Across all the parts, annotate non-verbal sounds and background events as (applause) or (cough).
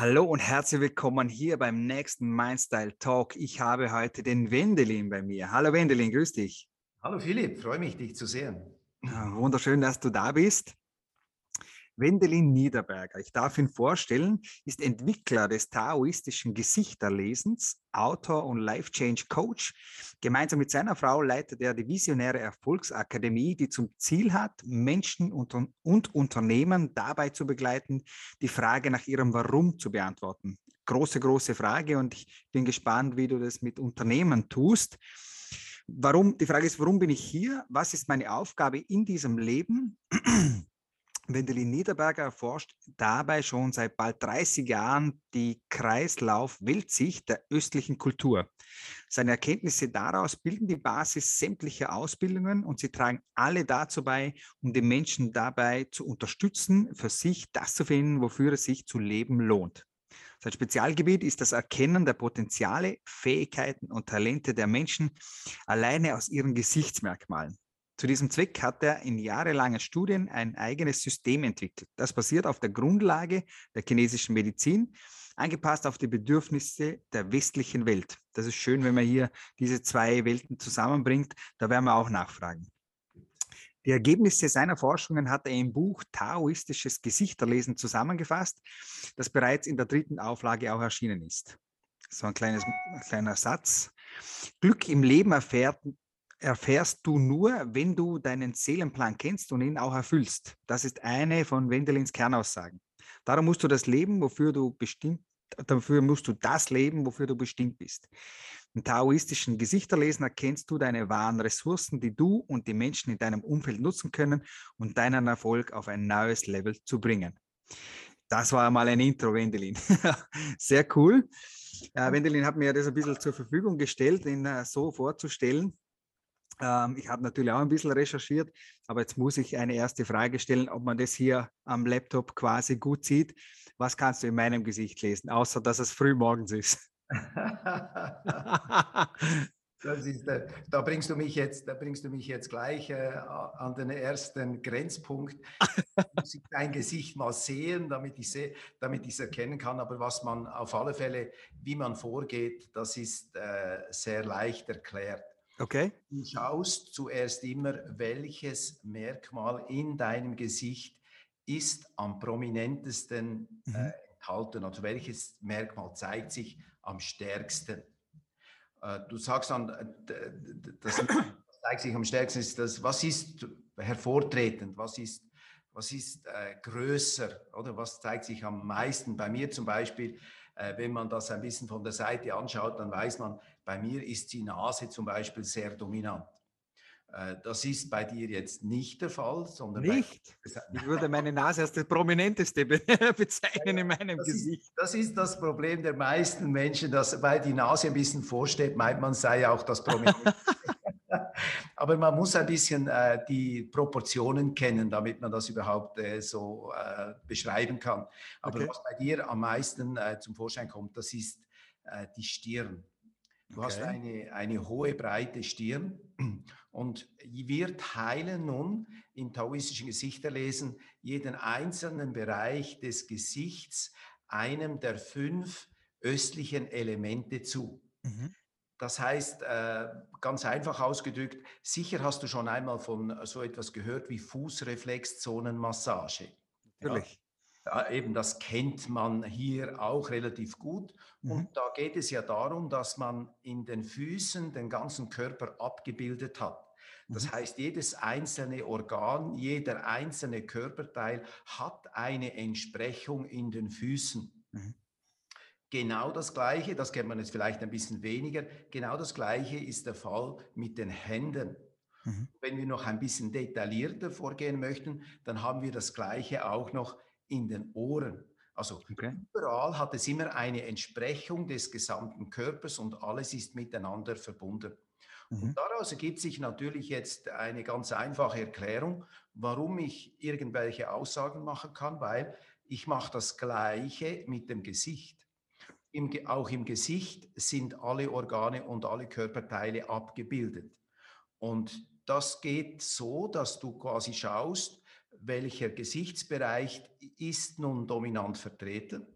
Hallo und herzlich willkommen hier beim nächsten Mindstyle Talk. Ich habe heute den Wendelin bei mir. Hallo Wendelin, grüß dich. Hallo Philipp, freue mich, dich zu sehen. wunderschön, dass du da bist. Wendelin Niederberger, ich darf ihn vorstellen, ist Entwickler des taoistischen Gesichterlesens, Autor und Life Change Coach. Gemeinsam mit seiner Frau leitet er die Visionäre Erfolgsakademie, die zum Ziel hat, Menschen und, und Unternehmen dabei zu begleiten, die Frage nach ihrem Warum zu beantworten. Große, große Frage und ich bin gespannt, wie du das mit Unternehmen tust. Warum, die Frage ist, warum bin ich hier? Was ist meine Aufgabe in diesem Leben? Wendelin Niederberger erforscht dabei schon seit bald 30 Jahren die Kreislauf-Weltsicht der östlichen Kultur. Seine Erkenntnisse daraus bilden die Basis sämtlicher Ausbildungen und sie tragen alle dazu bei, um den Menschen dabei zu unterstützen, für sich das zu finden, wofür es sich zu leben lohnt. Sein Spezialgebiet ist das Erkennen der Potenziale, Fähigkeiten und Talente der Menschen alleine aus ihren Gesichtsmerkmalen. Zu diesem Zweck hat er in jahrelangen Studien ein eigenes System entwickelt. Das basiert auf der Grundlage der chinesischen Medizin, angepasst auf die Bedürfnisse der westlichen Welt. Das ist schön, wenn man hier diese zwei Welten zusammenbringt. Da werden wir auch nachfragen. Die Ergebnisse seiner Forschungen hat er im Buch Taoistisches Gesichterlesen zusammengefasst, das bereits in der dritten Auflage auch erschienen ist. So ein, kleines, ein kleiner Satz. Glück im Leben erfährt erfährst du nur, wenn du deinen Seelenplan kennst und ihn auch erfüllst. Das ist eine von Wendelins Kernaussagen. Darum musst du das leben, wofür du bestimmt, dafür musst du das leben, wofür du bestimmt bist. Im taoistischen Gesichterlesen erkennst du deine wahren Ressourcen, die du und die Menschen in deinem Umfeld nutzen können und deinen Erfolg auf ein neues Level zu bringen. Das war mal ein Intro, Wendelin. (laughs) Sehr cool. Äh, Wendelin hat mir das ein bisschen zur Verfügung gestellt, ihn äh, so vorzustellen. Ähm, ich habe natürlich auch ein bisschen recherchiert, aber jetzt muss ich eine erste Frage stellen, ob man das hier am Laptop quasi gut sieht. Was kannst du in meinem Gesicht lesen, außer dass es früh morgens ist? (laughs) Ist, da bringst du mich jetzt, da bringst du mich jetzt gleich äh, an den ersten Grenzpunkt. muss ich dein Gesicht mal sehen, damit ich seh, damit ich es erkennen kann. Aber was man auf alle Fälle, wie man vorgeht, das ist äh, sehr leicht erklärt. Okay. Du schaust zuerst immer, welches Merkmal in deinem Gesicht ist am prominentesten mhm. äh, enthalten, also welches Merkmal zeigt sich am stärksten. Äh, du sagst dann, äh, das zeigt sich am stärksten, ist das, was ist hervortretend, was ist, was ist äh, größer oder was zeigt sich am meisten. Bei mir zum Beispiel äh, wenn man das ein bisschen von der Seite anschaut, dann weiß man, bei mir ist die Nase zum Beispiel sehr dominant. Äh, das ist bei dir jetzt nicht der Fall, sondern. Nicht? (laughs) ich würde meine Nase als das Prominenteste (laughs) bezeichnen in meinem das Gesicht. Ist, das ist das Problem der meisten Menschen, dass, weil die Nase ein bisschen vorsteht, meint man sei auch das Prominenteste. (laughs) Aber man muss ein bisschen äh, die Proportionen kennen, damit man das überhaupt äh, so äh, beschreiben kann. Aber okay. was bei dir am meisten äh, zum Vorschein kommt, das ist äh, die Stirn. Du okay. hast eine, eine hohe, breite Stirn und wir teilen nun im taoistischen Gesichterlesen jeden einzelnen Bereich des Gesichts einem der fünf östlichen Elemente zu. Mhm. Das heißt, äh, ganz einfach ausgedrückt, sicher hast du schon einmal von so etwas gehört wie Fußreflexzonenmassage. Natürlich. Ja, eben, das kennt man hier auch relativ gut. Mhm. Und da geht es ja darum, dass man in den Füßen den ganzen Körper abgebildet hat. Das mhm. heißt, jedes einzelne Organ, jeder einzelne Körperteil hat eine Entsprechung in den Füßen. Mhm. Genau das Gleiche, das kennt man jetzt vielleicht ein bisschen weniger, genau das Gleiche ist der Fall mit den Händen. Mhm. Wenn wir noch ein bisschen detaillierter vorgehen möchten, dann haben wir das Gleiche auch noch in den Ohren. Also okay. überall hat es immer eine Entsprechung des gesamten Körpers und alles ist miteinander verbunden. Mhm. Und daraus ergibt sich natürlich jetzt eine ganz einfache Erklärung, warum ich irgendwelche Aussagen machen kann, weil ich mache das Gleiche mit dem Gesicht. Im, auch im Gesicht sind alle Organe und alle Körperteile abgebildet. Und das geht so, dass du quasi schaust, welcher Gesichtsbereich ist nun dominant vertreten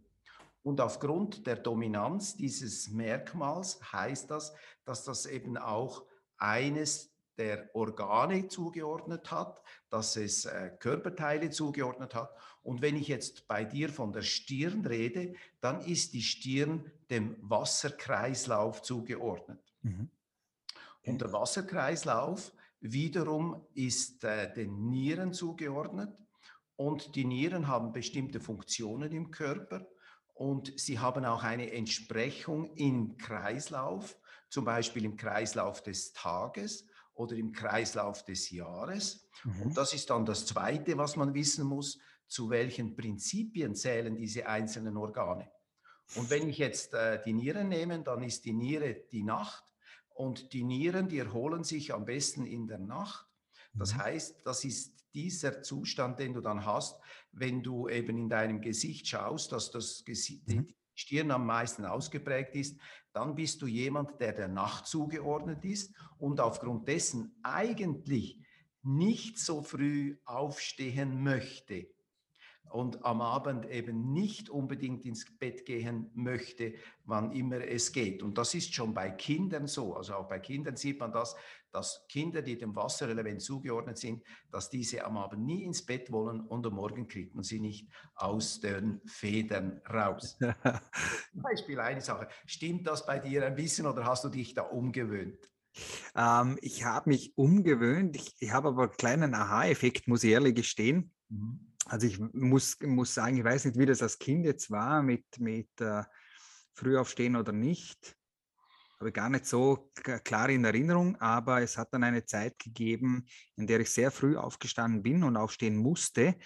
Und aufgrund der Dominanz dieses Merkmals heißt das, dass das eben auch eines der Organe zugeordnet hat, dass es äh, Körperteile zugeordnet hat. Und wenn ich jetzt bei dir von der Stirn rede, dann ist die Stirn dem Wasserkreislauf zugeordnet. Mhm. Und der Wasserkreislauf wiederum ist äh, den Nieren zugeordnet. Und die Nieren haben bestimmte Funktionen im Körper und sie haben auch eine Entsprechung im Kreislauf, zum Beispiel im Kreislauf des Tages oder im Kreislauf des Jahres. Mhm. Und das ist dann das Zweite, was man wissen muss, zu welchen Prinzipien zählen diese einzelnen Organe. Und wenn ich jetzt äh, die Nieren nehme, dann ist die Niere die Nacht und die Nieren, die erholen sich am besten in der Nacht. Das mhm. heißt, das ist dieser Zustand, den du dann hast, wenn du eben in deinem Gesicht schaust, dass das Gesicht, mhm. die Stirn am meisten ausgeprägt ist, dann bist du jemand, der der Nacht zugeordnet ist und aufgrund dessen eigentlich nicht so früh aufstehen möchte und am Abend eben nicht unbedingt ins Bett gehen möchte, wann immer es geht. Und das ist schon bei Kindern so. Also auch bei Kindern sieht man das, dass Kinder, die dem Wasserelement zugeordnet sind, dass diese am Abend nie ins Bett wollen und am Morgen kriegt man sie nicht aus den Federn raus. Zum (laughs) Beispiel eine Sache. Stimmt das bei dir ein bisschen oder hast du dich da umgewöhnt? Ähm, ich habe mich umgewöhnt. Ich, ich habe aber einen kleinen Aha-Effekt, muss ich ehrlich gestehen. Mhm also ich muss, muss sagen, ich weiß nicht, wie das als Kind jetzt war mit, mit äh, Frühaufstehen oder nicht. Habe gar nicht so klar in Erinnerung, aber es hat dann eine Zeit gegeben, in der ich sehr früh aufgestanden bin und aufstehen musste.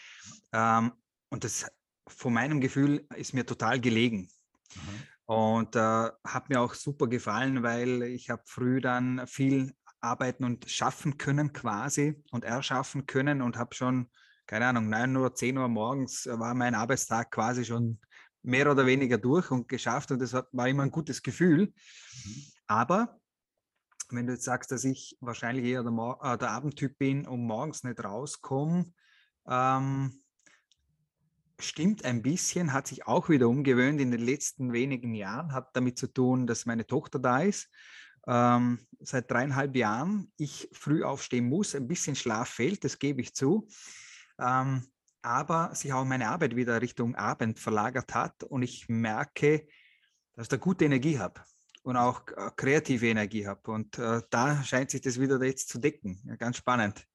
Ähm, und das von meinem Gefühl ist mir total gelegen. Mhm. Und äh, hat mir auch super gefallen, weil ich habe früh dann viel arbeiten und schaffen können quasi und erschaffen können und habe schon keine Ahnung, 9 Uhr, 10 Uhr morgens war mein Arbeitstag quasi schon mehr oder weniger durch und geschafft und das war immer ein gutes Gefühl. Mhm. Aber wenn du jetzt sagst, dass ich wahrscheinlich eher der, Mor äh, der Abendtyp bin und morgens nicht rauskomme, ähm, stimmt ein bisschen, hat sich auch wieder umgewöhnt in den letzten wenigen Jahren, hat damit zu tun, dass meine Tochter da ist. Ähm, seit dreieinhalb Jahren ich früh aufstehen muss, ein bisschen Schlaf fehlt, das gebe ich zu ähm, aber sich auch meine Arbeit wieder Richtung Abend verlagert hat und ich merke, dass ich da gute Energie habe und auch äh, kreative Energie habe. Und äh, da scheint sich das wieder jetzt zu decken. Ja, ganz spannend.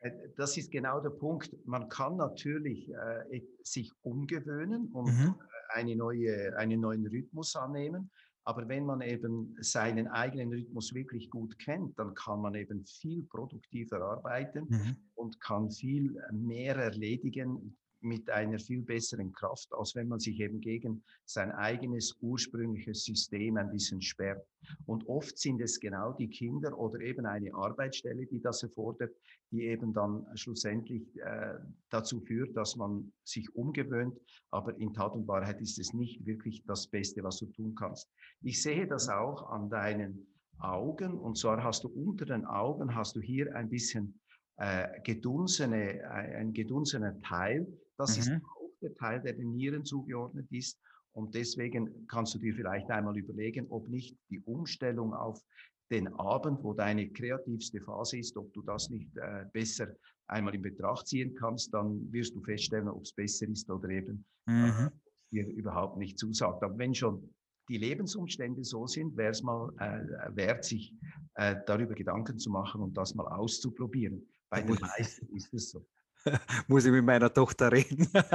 Äh, das ist genau der Punkt. Man kann natürlich äh, sich umgewöhnen und mhm. eine neue, einen neuen Rhythmus annehmen. Aber wenn man eben seinen eigenen Rhythmus wirklich gut kennt, dann kann man eben viel produktiver arbeiten mhm. und kann viel mehr erledigen, mit einer viel besseren Kraft, als wenn man sich eben gegen sein eigenes ursprüngliches System ein bisschen sperrt. Und oft sind es genau die Kinder oder eben eine Arbeitsstelle, die das erfordert, die eben dann schlussendlich äh, dazu führt, dass man sich umgewöhnt. Aber in Tat und Wahrheit ist es nicht wirklich das Beste, was du tun kannst. Ich sehe das auch an deinen Augen. Und zwar hast du unter den Augen, hast du hier ein bisschen äh, gedunsene, äh, ein gedunsener Teil. Das mhm. ist auch der Teil, der den Nieren zugeordnet ist. Und deswegen kannst du dir vielleicht einmal überlegen, ob nicht die Umstellung auf den Abend, wo deine kreativste Phase ist, ob du das nicht äh, besser einmal in Betracht ziehen kannst, dann wirst du feststellen, ob es besser ist oder eben äh, mhm. dir überhaupt nicht zusagt. Aber wenn schon die Lebensumstände so sind, wäre es mal äh, wert, sich äh, darüber Gedanken zu machen und das mal auszuprobieren. Bei den meisten ist es so. (laughs) muss ich mit meiner Tochter reden. (laughs) ja,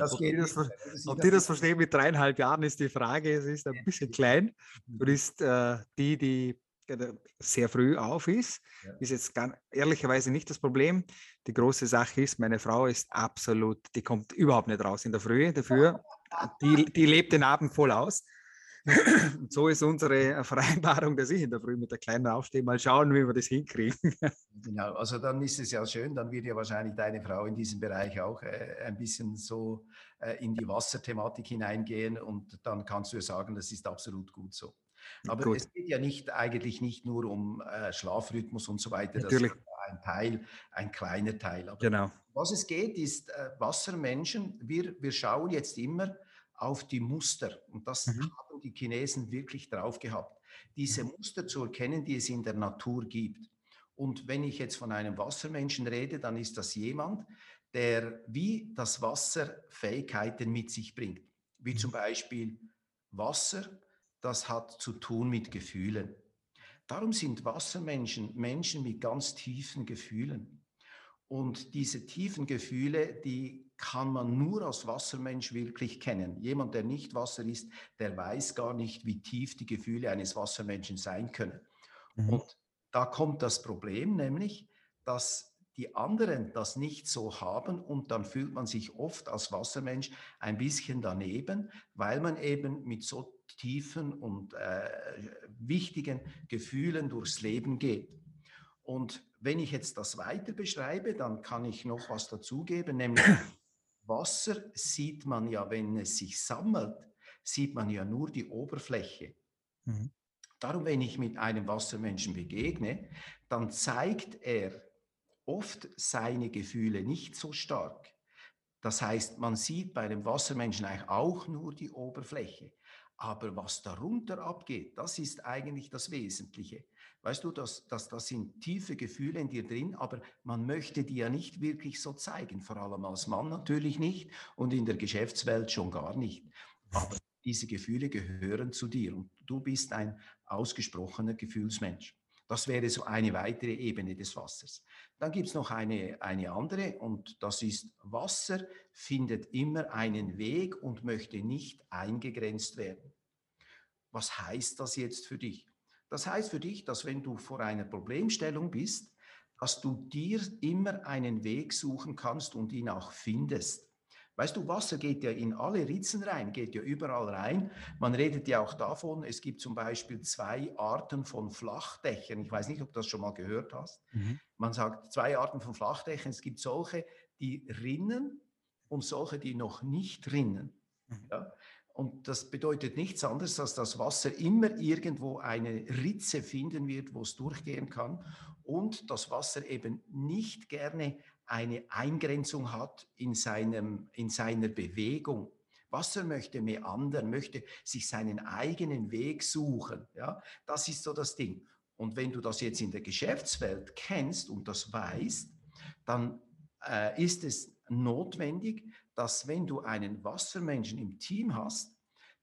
ob, die das, ob die das verstehen mit dreieinhalb Jahren, ist die Frage. Es ist ein bisschen klein und mhm. ist äh, die, die sehr früh auf ist, ja. ist jetzt ganz, ehrlicherweise nicht das Problem. Die große Sache ist, meine Frau ist absolut, die kommt überhaupt nicht raus in der Früh. Dafür, die, die lebt den Abend voll aus. Und so ist unsere Vereinbarung, dass ich in der Früh mit der Kleinen aufstehe. Mal schauen, wie wir das hinkriegen. Genau, also dann ist es ja schön, dann wird ja wahrscheinlich deine Frau in diesem Bereich auch äh, ein bisschen so äh, in die Wasserthematik hineingehen und dann kannst du ja sagen, das ist absolut gut so. Aber gut. es geht ja nicht eigentlich nicht nur um äh, Schlafrhythmus und so weiter. Natürlich. Das ein Teil, ein kleiner Teil. Aber genau. Was es geht, ist äh, Wassermenschen. Wir, wir schauen jetzt immer auf die Muster. Und das mhm. haben die Chinesen wirklich drauf gehabt. Diese mhm. Muster zu erkennen, die es in der Natur gibt. Und wenn ich jetzt von einem Wassermenschen rede, dann ist das jemand, der wie das Wasser Fähigkeiten mit sich bringt. Wie zum mhm. Beispiel Wasser, das hat zu tun mit Gefühlen. Darum sind Wassermenschen Menschen mit ganz tiefen Gefühlen. Und diese tiefen Gefühle, die kann man nur als Wassermensch wirklich kennen. Jemand, der nicht Wasser ist, der weiß gar nicht, wie tief die Gefühle eines Wassermenschen sein können. Mhm. Und da kommt das Problem, nämlich, dass die anderen das nicht so haben und dann fühlt man sich oft als Wassermensch ein bisschen daneben, weil man eben mit so tiefen und äh, wichtigen Gefühlen durchs Leben geht. Und wenn ich jetzt das weiter beschreibe, dann kann ich noch was dazugeben, nämlich (laughs) Wasser sieht man ja, wenn es sich sammelt, sieht man ja nur die Oberfläche. Mhm. Darum, wenn ich mit einem Wassermenschen begegne, dann zeigt er oft seine Gefühle nicht so stark. Das heißt, man sieht bei dem Wassermenschen eigentlich auch nur die Oberfläche. Aber was darunter abgeht, das ist eigentlich das Wesentliche. Weißt du, das, das, das sind tiefe Gefühle in dir drin, aber man möchte die ja nicht wirklich so zeigen, vor allem als Mann natürlich nicht und in der Geschäftswelt schon gar nicht. Aber diese Gefühle gehören zu dir und du bist ein ausgesprochener Gefühlsmensch. Das wäre so eine weitere Ebene des Wassers. Dann gibt es noch eine, eine andere und das ist, Wasser findet immer einen Weg und möchte nicht eingegrenzt werden. Was heißt das jetzt für dich? Das heißt für dich, dass wenn du vor einer Problemstellung bist, dass du dir immer einen Weg suchen kannst und ihn auch findest. Weißt du, Wasser geht ja in alle Ritzen rein, geht ja überall rein. Man redet ja auch davon, es gibt zum Beispiel zwei Arten von Flachdächern. Ich weiß nicht, ob du das schon mal gehört hast. Mhm. Man sagt zwei Arten von Flachdächern. Es gibt solche, die rinnen und solche, die noch nicht rinnen. Mhm. Ja? Und das bedeutet nichts anderes, als dass das Wasser immer irgendwo eine Ritze finden wird, wo es durchgehen kann und das Wasser eben nicht gerne eine Eingrenzung hat in, seinem, in seiner Bewegung. Wasser möchte mehr anderen, möchte sich seinen eigenen Weg suchen. Ja? Das ist so das Ding. Und wenn du das jetzt in der Geschäftswelt kennst und das weißt, dann äh, ist es notwendig, dass wenn du einen Wassermenschen im Team hast,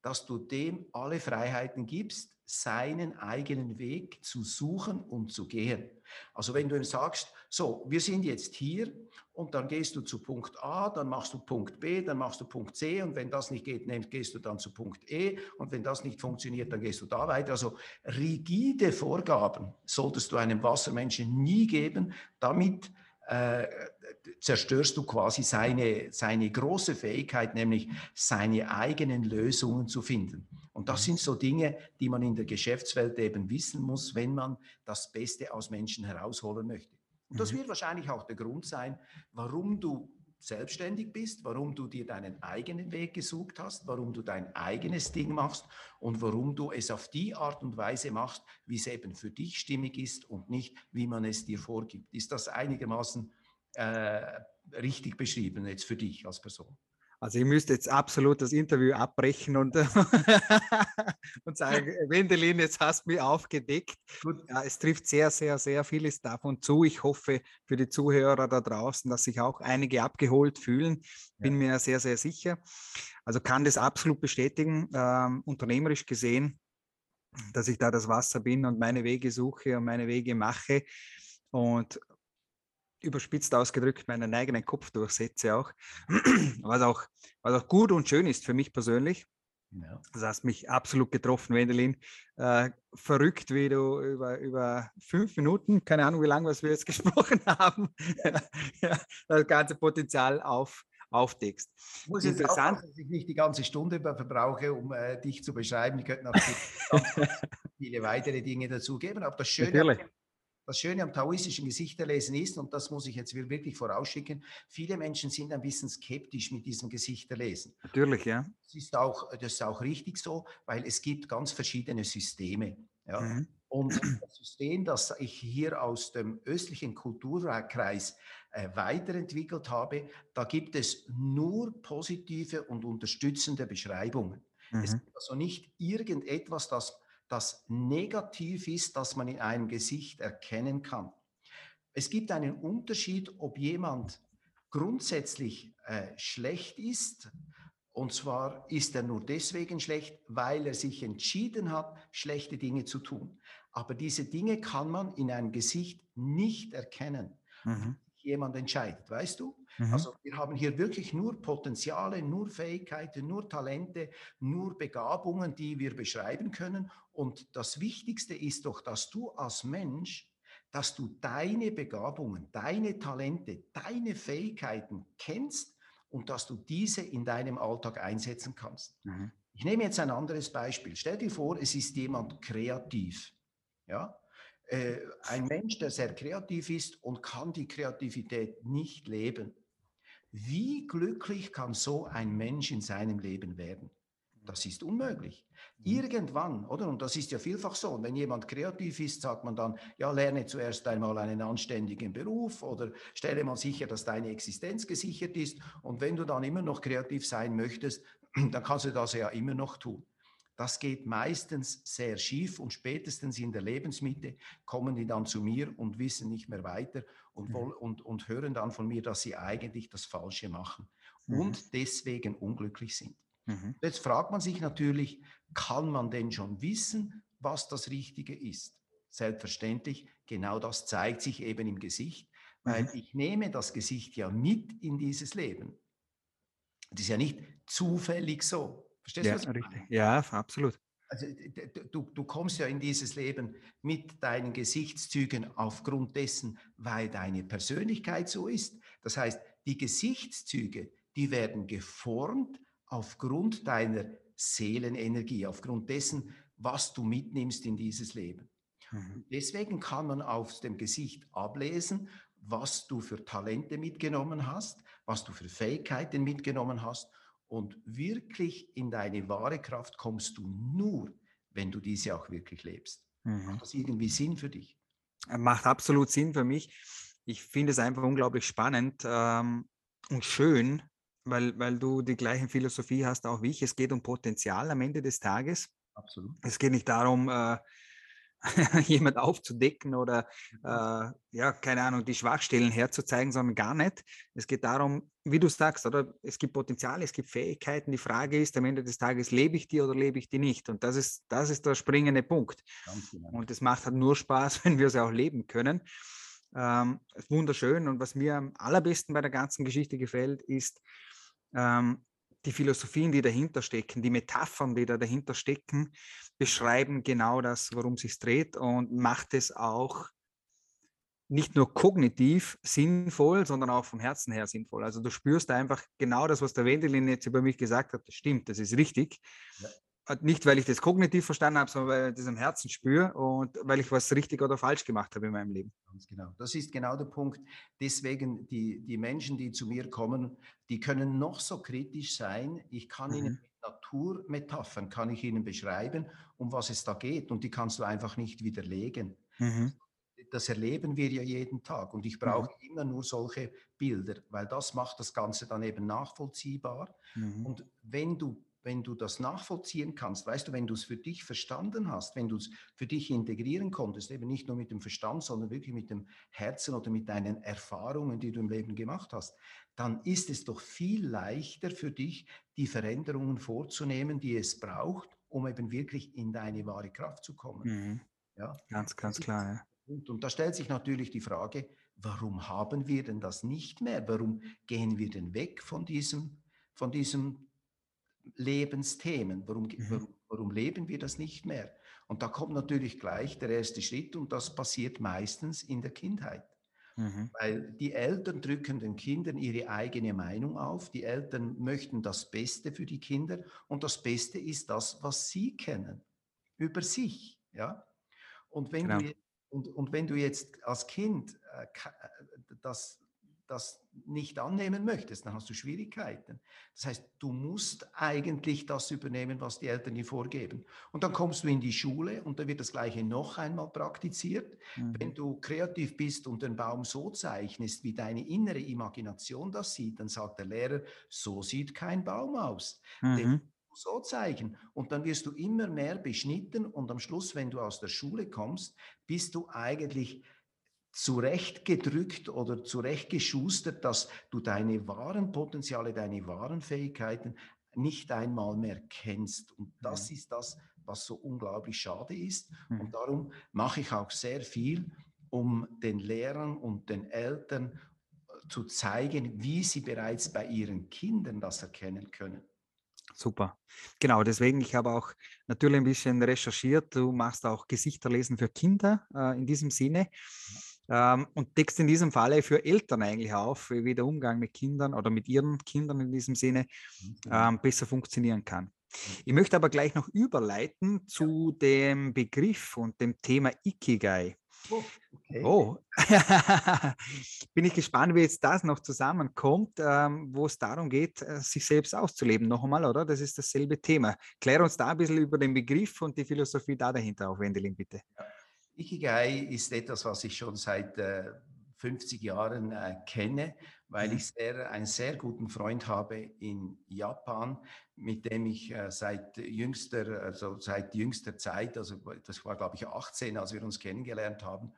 dass du dem alle Freiheiten gibst, seinen eigenen Weg zu suchen und zu gehen. Also wenn du ihm sagst, so, wir sind jetzt hier und dann gehst du zu Punkt A, dann machst du Punkt B, dann machst du Punkt C und wenn das nicht geht, gehst du dann zu Punkt E und wenn das nicht funktioniert, dann gehst du da weiter. Also rigide Vorgaben solltest du einem Wassermenschen nie geben, damit äh, zerstörst du quasi seine, seine große Fähigkeit, nämlich seine eigenen Lösungen zu finden. Und das mhm. sind so Dinge, die man in der Geschäftswelt eben wissen muss, wenn man das Beste aus Menschen herausholen möchte. Und das mhm. wird wahrscheinlich auch der Grund sein, warum du selbstständig bist, warum du dir deinen eigenen Weg gesucht hast, warum du dein eigenes Ding machst und warum du es auf die Art und Weise machst, wie es eben für dich stimmig ist und nicht, wie man es dir vorgibt. Ist das einigermaßen äh, richtig beschrieben jetzt für dich als Person? Also ich müsste jetzt absolut das Interview abbrechen und, (laughs) und sagen, Wendelin, jetzt hast du mich aufgedeckt. Ja, es trifft sehr, sehr, sehr vieles davon zu. Ich hoffe für die Zuhörer da draußen, dass sich auch einige abgeholt fühlen. Bin ja. mir sehr, sehr sicher. Also kann das absolut bestätigen, ähm, unternehmerisch gesehen, dass ich da das Wasser bin und meine Wege suche und meine Wege mache. Und überspitzt ausgedrückt meinen eigenen Kopf durchsetze auch, (clears throat) was auch, was auch gut und schön ist für mich persönlich. Ja. Das hast mich absolut getroffen, Wendelin. Äh, verrückt, wie du über, über fünf Minuten, keine Ahnung, wie lange wir jetzt (laughs) gesprochen haben, (laughs) ja, das ganze Potenzial auf, aufdeckst. Ich muss jetzt Interessant. Auch, dass ich nicht die ganze Stunde verbrauche, um äh, dich zu beschreiben. Ich könnte noch (laughs) viele weitere Dinge dazugeben. Aber das Schöne Natürlich. Das Schöne am taoistischen Gesichterlesen ist, und das muss ich jetzt wirklich vorausschicken, viele Menschen sind ein bisschen skeptisch mit diesem Gesichterlesen. Natürlich, ja. Das ist auch, das ist auch richtig so, weil es gibt ganz verschiedene Systeme. Ja. Mhm. Und das System, das ich hier aus dem östlichen Kulturkreis äh, weiterentwickelt habe, da gibt es nur positive und unterstützende Beschreibungen. Mhm. Es gibt also nicht irgendetwas, das, das negativ ist, das man in einem Gesicht erkennen kann. Es gibt einen Unterschied, ob jemand grundsätzlich äh, schlecht ist, und zwar ist er nur deswegen schlecht, weil er sich entschieden hat, schlechte Dinge zu tun. Aber diese Dinge kann man in einem Gesicht nicht erkennen. Mhm. Jemand entscheidet, weißt du? Mhm. Also wir haben hier wirklich nur Potenziale, nur Fähigkeiten, nur Talente, nur Begabungen, die wir beschreiben können. Und das Wichtigste ist doch, dass du als Mensch dass du deine Begabungen, deine Talente, deine Fähigkeiten kennst und dass du diese in deinem Alltag einsetzen kannst. Mhm. Ich nehme jetzt ein anderes Beispiel. Stell dir vor, es ist jemand kreativ. Ja? Äh, ein Mensch, der sehr kreativ ist und kann die Kreativität nicht leben. Wie glücklich kann so ein Mensch in seinem Leben werden? Das ist unmöglich. Mhm. Irgendwann, oder? Und das ist ja vielfach so. Und wenn jemand kreativ ist, sagt man dann, ja, lerne zuerst einmal einen anständigen Beruf oder stelle mal sicher, dass deine Existenz gesichert ist. Und wenn du dann immer noch kreativ sein möchtest, (clears throat) dann kannst du das ja immer noch tun. Das geht meistens sehr schief und spätestens in der Lebensmitte kommen die dann zu mir und wissen nicht mehr weiter und, mhm. und, und hören dann von mir, dass sie eigentlich das Falsche machen mhm. und deswegen unglücklich sind. Mhm. Jetzt fragt man sich natürlich, kann man denn schon wissen, was das Richtige ist? Selbstverständlich, genau das zeigt sich eben im Gesicht, weil mhm. ich nehme das Gesicht ja mit in dieses Leben. Das ist ja nicht zufällig so. Verstehst ja, du, was ich meine? Ja, absolut. Also, du, du kommst ja in dieses Leben mit deinen Gesichtszügen aufgrund dessen, weil deine Persönlichkeit so ist. Das heißt, die Gesichtszüge, die werden geformt aufgrund deiner Seelenenergie, aufgrund dessen, was du mitnimmst in dieses Leben. Mhm. Deswegen kann man aus dem Gesicht ablesen, was du für Talente mitgenommen hast, was du für Fähigkeiten mitgenommen hast. Und wirklich in deine wahre Kraft kommst du nur, wenn du diese auch wirklich lebst. Mhm. Macht das irgendwie Sinn für dich? Macht absolut Sinn für mich. Ich finde es einfach unglaublich spannend ähm, und schön, weil, weil du die gleiche Philosophie hast auch wie ich. Es geht um Potenzial am Ende des Tages. Absolut. Es geht nicht darum, äh, (laughs) jemand aufzudecken oder äh, ja, keine Ahnung, die Schwachstellen herzuzeigen, sondern gar nicht. Es geht darum, wie du sagst, oder es gibt Potenzial, es gibt Fähigkeiten. Die Frage ist am Ende des Tages, lebe ich die oder lebe ich die nicht? Und das ist, das ist der springende Punkt. Genau. Und es macht halt nur Spaß, (laughs) wenn wir sie auch leben können. Ähm, wunderschön. Und was mir am allerbesten bei der ganzen Geschichte gefällt, ist, ähm, die Philosophien, die dahinter stecken, die Metaphern, die da dahinter stecken, beschreiben genau das, worum es sich dreht und macht es auch nicht nur kognitiv sinnvoll, sondern auch vom Herzen her sinnvoll. Also du spürst einfach genau das, was der Wendelin jetzt über mich gesagt hat, das stimmt, das ist richtig. Ja. Äh, nicht, weil ich das kognitiv verstanden habe, sondern weil ich das im Herzen spüre und weil ich was richtig oder falsch gemacht habe in meinem Leben. Ganz genau. Das ist genau der Punkt. Deswegen, die, die Menschen, die zu mir kommen, die können noch so kritisch sein. Ich kann mhm. ihnen mit Naturmetaphern, kann ich ihnen beschreiben, um was es da geht. Und die kannst du einfach nicht widerlegen. Mhm. Das erleben wir ja jeden Tag. Und ich brauche mhm. immer nur solche Bilder, weil das macht das Ganze dann eben nachvollziehbar. Mhm. Und wenn du wenn du das nachvollziehen kannst, weißt du, wenn du es für dich verstanden hast, wenn du es für dich integrieren konntest, eben nicht nur mit dem Verstand, sondern wirklich mit dem Herzen oder mit deinen Erfahrungen, die du im Leben gemacht hast, dann ist es doch viel leichter für dich, die Veränderungen vorzunehmen, die es braucht, um eben wirklich in deine wahre Kraft zu kommen. Mhm. Ja? Ganz, ganz klar. Ja. Und, und da stellt sich natürlich die Frage, warum haben wir denn das nicht mehr? Warum gehen wir denn weg von diesem, von diesem Lebensthemen. Warum, mhm. warum, warum, leben wir das nicht mehr? Und da kommt natürlich gleich der erste Schritt und das passiert meistens in der Kindheit. Mhm. Weil die Eltern drücken den Kindern ihre eigene Meinung auf. Die Eltern möchten das Beste für die Kinder und das Beste ist das, was sie kennen über sich. Ja? Und, wenn genau. du, und, und wenn du jetzt als Kind äh, das das nicht annehmen möchtest, dann hast du Schwierigkeiten. Das heißt, du musst eigentlich das übernehmen, was die Eltern dir vorgeben. Und dann kommst du in die Schule und da wird das Gleiche noch einmal praktiziert. Mhm. Wenn du kreativ bist und den Baum so zeichnest, wie deine innere Imagination das sieht, dann sagt der Lehrer, so sieht kein Baum aus. Mhm. so zeichnen. Und dann wirst du immer mehr beschnitten und am Schluss, wenn du aus der Schule kommst, bist du eigentlich zurechtgedrückt oder zurechtgeschustert, dass du deine wahren Potenziale, deine wahren Fähigkeiten nicht einmal mehr kennst. Und das mhm. ist das, was so unglaublich schade ist. Mhm. Und darum mache ich auch sehr viel, um den Lehrern und den Eltern äh, zu zeigen, wie sie bereits bei ihren Kindern das erkennen können. Super. Genau, deswegen, ich habe auch natürlich ein bisschen recherchiert. Du machst auch Gesichterlesen für Kinder äh, in diesem Sinne. Ähm, und deckst in diesem Falle für Eltern eigentlich auf, wie der Umgang mit Kindern oder mit ihren Kindern in diesem Sinne ähm, besser funktionieren kann. Ich möchte aber gleich noch überleiten zu dem Begriff und dem Thema Ikigai. Oh, okay. oh. (laughs) bin ich gespannt, wie jetzt das noch zusammenkommt, ähm, wo es darum geht, äh, sich selbst auszuleben. Noch einmal, oder? Das ist dasselbe Thema. Klär uns da ein bisschen über den Begriff und die Philosophie da dahinter auf, Wendelin, bitte. Ja. Ikigai ist etwas, was ich schon seit äh, 50 Jahren äh, kenne, weil mhm. ich sehr, einen sehr guten Freund habe in Japan, mit dem ich äh, seit jüngster, also seit jüngster Zeit, also das war glaube ich 18, als wir uns kennengelernt haben,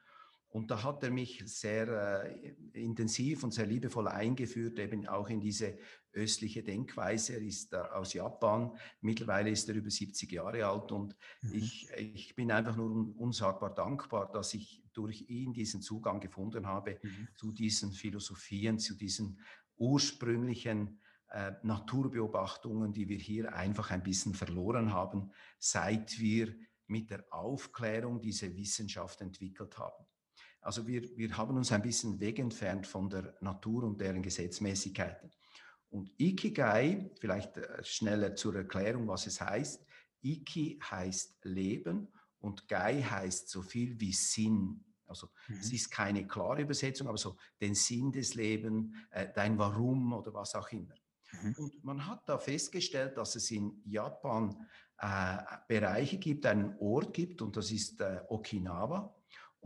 und da hat er mich sehr äh, intensiv und sehr liebevoll eingeführt, eben auch in diese östliche Denkweise. Er ist aus Japan, mittlerweile ist er über 70 Jahre alt und mhm. ich, ich bin einfach nur unsagbar dankbar, dass ich durch ihn diesen Zugang gefunden habe mhm. zu diesen Philosophien, zu diesen ursprünglichen äh, Naturbeobachtungen, die wir hier einfach ein bisschen verloren haben, seit wir mit der Aufklärung diese Wissenschaft entwickelt haben. Also wir, wir haben uns ein bisschen wegentfernt von der Natur und deren Gesetzmäßigkeiten. Und Ikigai, vielleicht äh, schneller zur Erklärung, was es heißt. Iki heißt Leben und Gai heißt so viel wie Sinn. Also mhm. es ist keine klare Übersetzung, aber so den Sinn des Lebens, äh, dein Warum oder was auch immer. Mhm. Und man hat da festgestellt, dass es in Japan äh, Bereiche gibt, einen Ort gibt und das ist äh, Okinawa.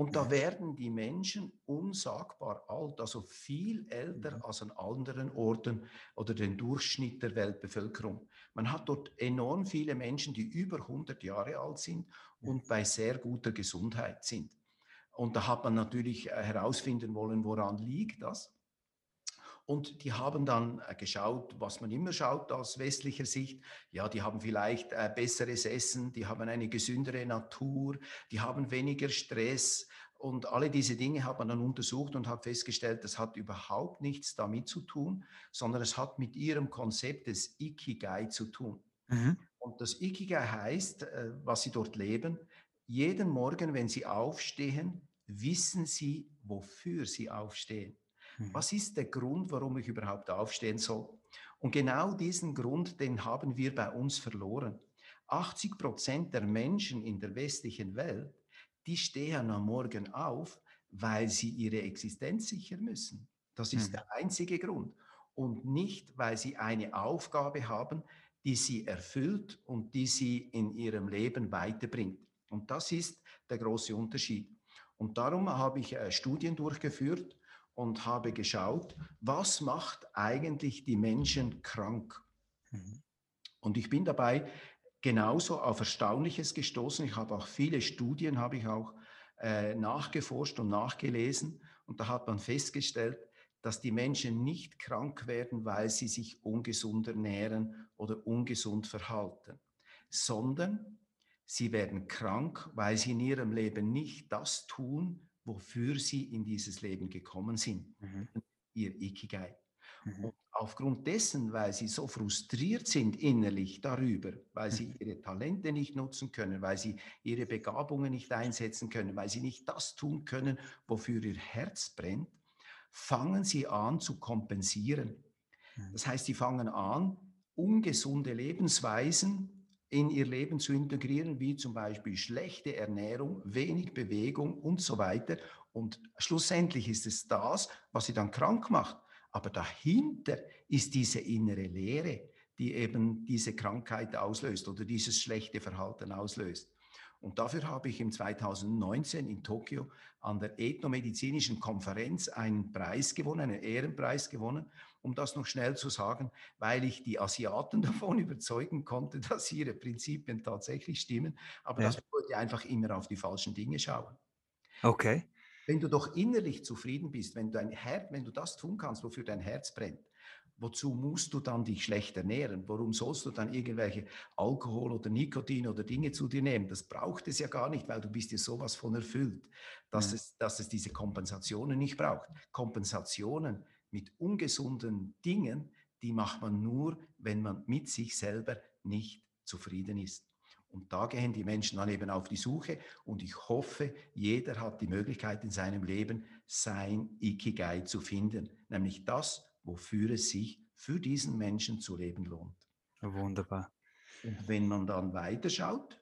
Und da werden die Menschen unsagbar alt, also viel älter mhm. als an anderen Orten oder den Durchschnitt der Weltbevölkerung. Man hat dort enorm viele Menschen, die über 100 Jahre alt sind und bei sehr guter Gesundheit sind. Und da hat man natürlich äh, herausfinden wollen, woran liegt das. Und die haben dann äh, geschaut, was man immer schaut aus westlicher Sicht. Ja, die haben vielleicht äh, besseres Essen, die haben eine gesündere Natur, die haben weniger Stress. Und alle diese Dinge hat man dann untersucht und hat festgestellt, das hat überhaupt nichts damit zu tun, sondern es hat mit ihrem Konzept des Ikigai zu tun. Mhm. Und das Ikigai heißt, äh, was sie dort leben, jeden Morgen, wenn sie aufstehen, wissen sie, wofür sie aufstehen. Mhm. Was ist der Grund, warum ich überhaupt aufstehen soll? Und genau diesen Grund, den haben wir bei uns verloren. 80 Prozent der Menschen in der westlichen Welt, die stehen am Morgen auf, weil sie ihre Existenz sichern müssen. Das ist mhm. der einzige Grund. Und nicht, weil sie eine Aufgabe haben, die sie erfüllt und die sie in ihrem Leben weiterbringt. Und das ist der große Unterschied. Und darum habe ich äh, Studien durchgeführt und habe geschaut, was macht eigentlich die Menschen krank? Mhm. Und ich bin dabei genauso auf Erstaunliches gestoßen. Ich habe auch viele Studien, habe ich auch äh, nachgeforscht und nachgelesen. Und da hat man festgestellt, dass die Menschen nicht krank werden, weil sie sich ungesund ernähren oder ungesund verhalten, sondern sie werden krank, weil sie in ihrem Leben nicht das tun, wofür sie in dieses Leben gekommen sind, mhm. ihr Ikigai. Mhm. Und aufgrund dessen, weil sie so frustriert sind innerlich darüber, weil sie mhm. ihre Talente nicht nutzen können, weil sie ihre Begabungen nicht einsetzen können, weil sie nicht das tun können, wofür ihr Herz brennt, fangen sie an zu kompensieren. Mhm. Das heißt, sie fangen an, ungesunde Lebensweisen in ihr Leben zu integrieren, wie zum Beispiel schlechte Ernährung, wenig Bewegung und so weiter. Und schlussendlich ist es das, was sie dann krank macht. Aber dahinter ist diese innere Leere, die eben diese Krankheit auslöst oder dieses schlechte Verhalten auslöst. Und dafür habe ich im 2019 in Tokio an der Ethnomedizinischen Konferenz einen Preis gewonnen, einen Ehrenpreis gewonnen, um das noch schnell zu sagen, weil ich die Asiaten (laughs) davon überzeugen konnte, dass ihre Prinzipien tatsächlich stimmen, aber ja. dass wir einfach immer auf die falschen Dinge schauen. Okay. Wenn du doch innerlich zufrieden bist, wenn, dein Herz, wenn du das tun kannst, wofür dein Herz brennt, wozu musst du dann dich schlecht ernähren? Warum sollst du dann irgendwelche Alkohol oder Nikotin oder Dinge zu dir nehmen? Das braucht es ja gar nicht, weil du bist dir sowas von erfüllt, dass, ja. es, dass es diese Kompensationen nicht braucht. Kompensationen mit ungesunden Dingen, die macht man nur, wenn man mit sich selber nicht zufrieden ist. Und da gehen die Menschen dann eben auf die Suche und ich hoffe, jeder hat die Möglichkeit in seinem Leben, sein Ikigai zu finden, nämlich das, wofür es sich für diesen Menschen zu leben lohnt. Wunderbar. Und wenn man dann weiterschaut,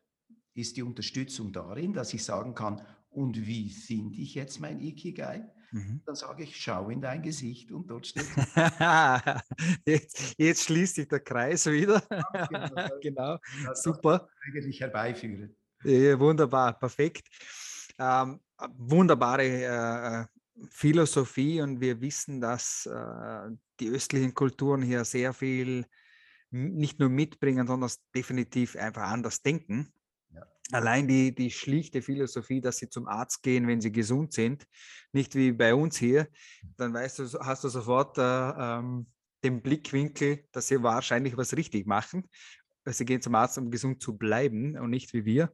ist die Unterstützung darin, dass ich sagen kann, und wie finde ich jetzt mein Ikigai? Mhm. Dann sage ich, schau in dein Gesicht und dort steht. (laughs) jetzt, jetzt, schließt sich der Kreis wieder. (laughs) genau, (laughs) genau. super. Eigentlich herbeiführen. Ja, wunderbar, perfekt. Ähm, wunderbare äh, äh Philosophie und wir wissen, dass äh, die östlichen Kulturen hier sehr viel nicht nur mitbringen, sondern definitiv einfach anders denken. Allein die, die schlichte Philosophie, dass sie zum Arzt gehen, wenn sie gesund sind, nicht wie bei uns hier, dann weißt du, hast du sofort äh, ähm, den Blickwinkel, dass sie wahrscheinlich was richtig machen. Sie gehen zum Arzt, um gesund zu bleiben und nicht wie wir.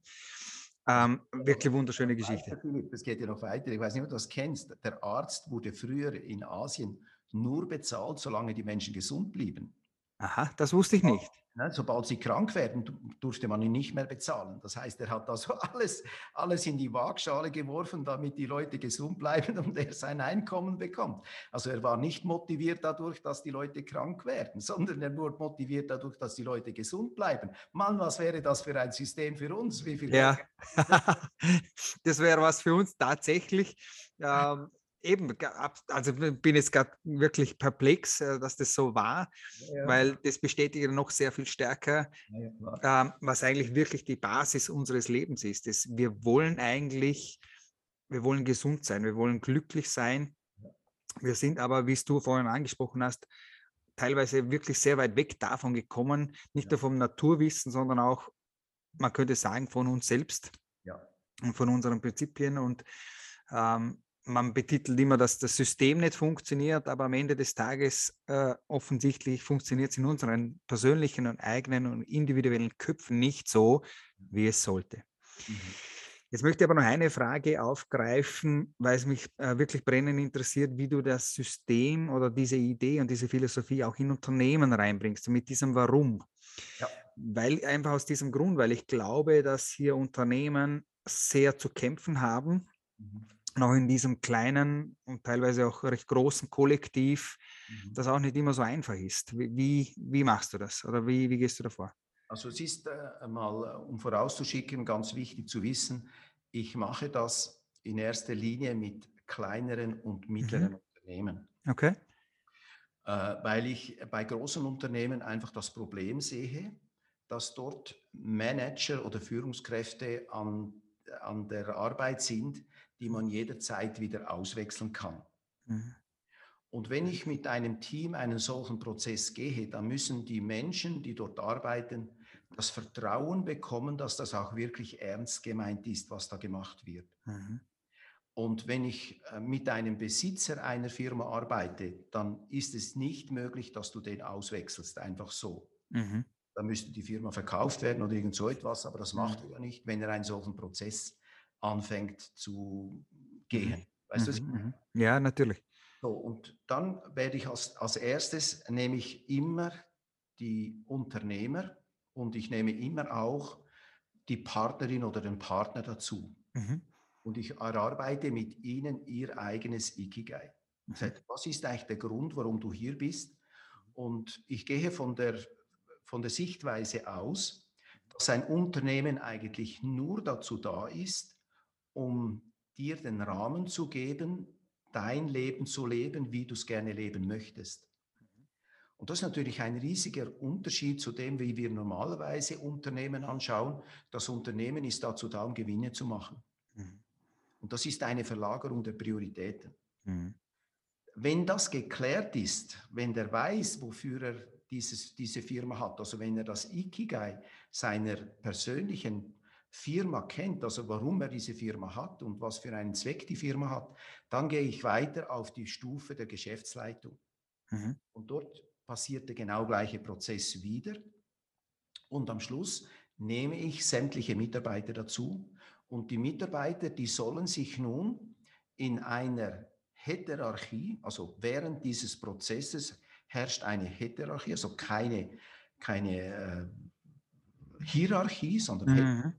Ähm, wirklich wunderschöne Geschichte. Es geht ja noch weiter. Ich weiß nicht, ob du das kennst. Der Arzt wurde früher in Asien nur bezahlt, solange die Menschen gesund blieben. Aha, das wusste ich nicht. Ne, sobald sie krank werden, durfte man ihn nicht mehr bezahlen. Das heißt, er hat also (laughs) alles, alles in die Waagschale geworfen, damit die Leute gesund bleiben und er sein Einkommen bekommt. Also er war nicht motiviert dadurch, dass die Leute krank werden, sondern er wurde motiviert dadurch, dass die Leute gesund bleiben. Mann, was wäre das für ein System für uns? Wie viel ja, (laughs) das wäre was für uns tatsächlich. Ähm, eben, also bin jetzt gerade wirklich perplex, äh, dass das so war, ja. weil das bestätigt noch sehr viel stärker, ja, ähm, was eigentlich wirklich die Basis unseres Lebens ist. Das, wir wollen eigentlich, wir wollen gesund sein, wir wollen glücklich sein. Wir sind aber, wie du vorhin angesprochen hast, teilweise wirklich sehr weit weg davon gekommen, nicht nur vom Naturwissen, sondern auch, man könnte sagen, von uns selbst und von unseren Prinzipien und ähm, man betitelt immer, dass das System nicht funktioniert, aber am Ende des Tages äh, offensichtlich funktioniert es in unseren persönlichen und eigenen und individuellen Köpfen nicht so, wie es sollte. Mhm. Jetzt möchte ich aber noch eine Frage aufgreifen, weil es mich äh, wirklich brennend interessiert, wie du das System oder diese Idee und diese Philosophie auch in Unternehmen reinbringst, mit diesem Warum. Ja. Weil einfach aus diesem Grund, weil ich glaube, dass hier Unternehmen sehr zu kämpfen haben. Mhm noch in diesem kleinen und teilweise auch recht großen Kollektiv, mhm. das auch nicht immer so einfach ist. Wie, wie machst du das oder wie, wie gehst du davor? Also es ist äh, mal, um vorauszuschicken, ganz wichtig zu wissen, ich mache das in erster Linie mit kleineren und mittleren mhm. Unternehmen. Okay. Äh, weil ich bei großen Unternehmen einfach das Problem sehe, dass dort Manager oder Führungskräfte an, an der Arbeit sind, die man jederzeit wieder auswechseln kann. Mhm. Und wenn ich mit einem Team einen solchen Prozess gehe, dann müssen die Menschen, die dort arbeiten, das Vertrauen bekommen, dass das auch wirklich ernst gemeint ist, was da gemacht wird. Mhm. Und wenn ich äh, mit einem Besitzer einer Firma arbeite, dann ist es nicht möglich, dass du den auswechselst, einfach so. Mhm. Dann müsste die Firma verkauft werden oder irgend so etwas, aber das macht er ja nicht, wenn er einen solchen Prozess anfängt zu gehen. Mhm. Weißt du, mhm. mhm. Ja, natürlich. So, und dann werde ich als, als erstes, nehme ich immer die Unternehmer und ich nehme immer auch die Partnerin oder den Partner dazu. Mhm. Und ich erarbeite mit ihnen ihr eigenes Ikigai. Mhm. Was ist eigentlich der Grund, warum du hier bist? Und ich gehe von der, von der Sichtweise aus, dass ein Unternehmen eigentlich nur dazu da ist, um dir den Rahmen zu geben, dein Leben zu leben, wie du es gerne leben möchtest. Und das ist natürlich ein riesiger Unterschied zu dem, wie wir normalerweise Unternehmen anschauen. Das Unternehmen ist dazu da, um Gewinne zu machen. Mhm. Und das ist eine Verlagerung der Prioritäten. Mhm. Wenn das geklärt ist, wenn der weiß, wofür er dieses, diese Firma hat, also wenn er das Ikigai seiner persönlichen Firma kennt, also warum er diese Firma hat und was für einen Zweck die Firma hat, dann gehe ich weiter auf die Stufe der Geschäftsleitung. Mhm. Und dort passiert der genau gleiche Prozess wieder. Und am Schluss nehme ich sämtliche Mitarbeiter dazu. Und die Mitarbeiter, die sollen sich nun in einer Heterarchie, also während dieses Prozesses herrscht eine Heterarchie, also keine, keine äh, Hierarchie, sondern mhm.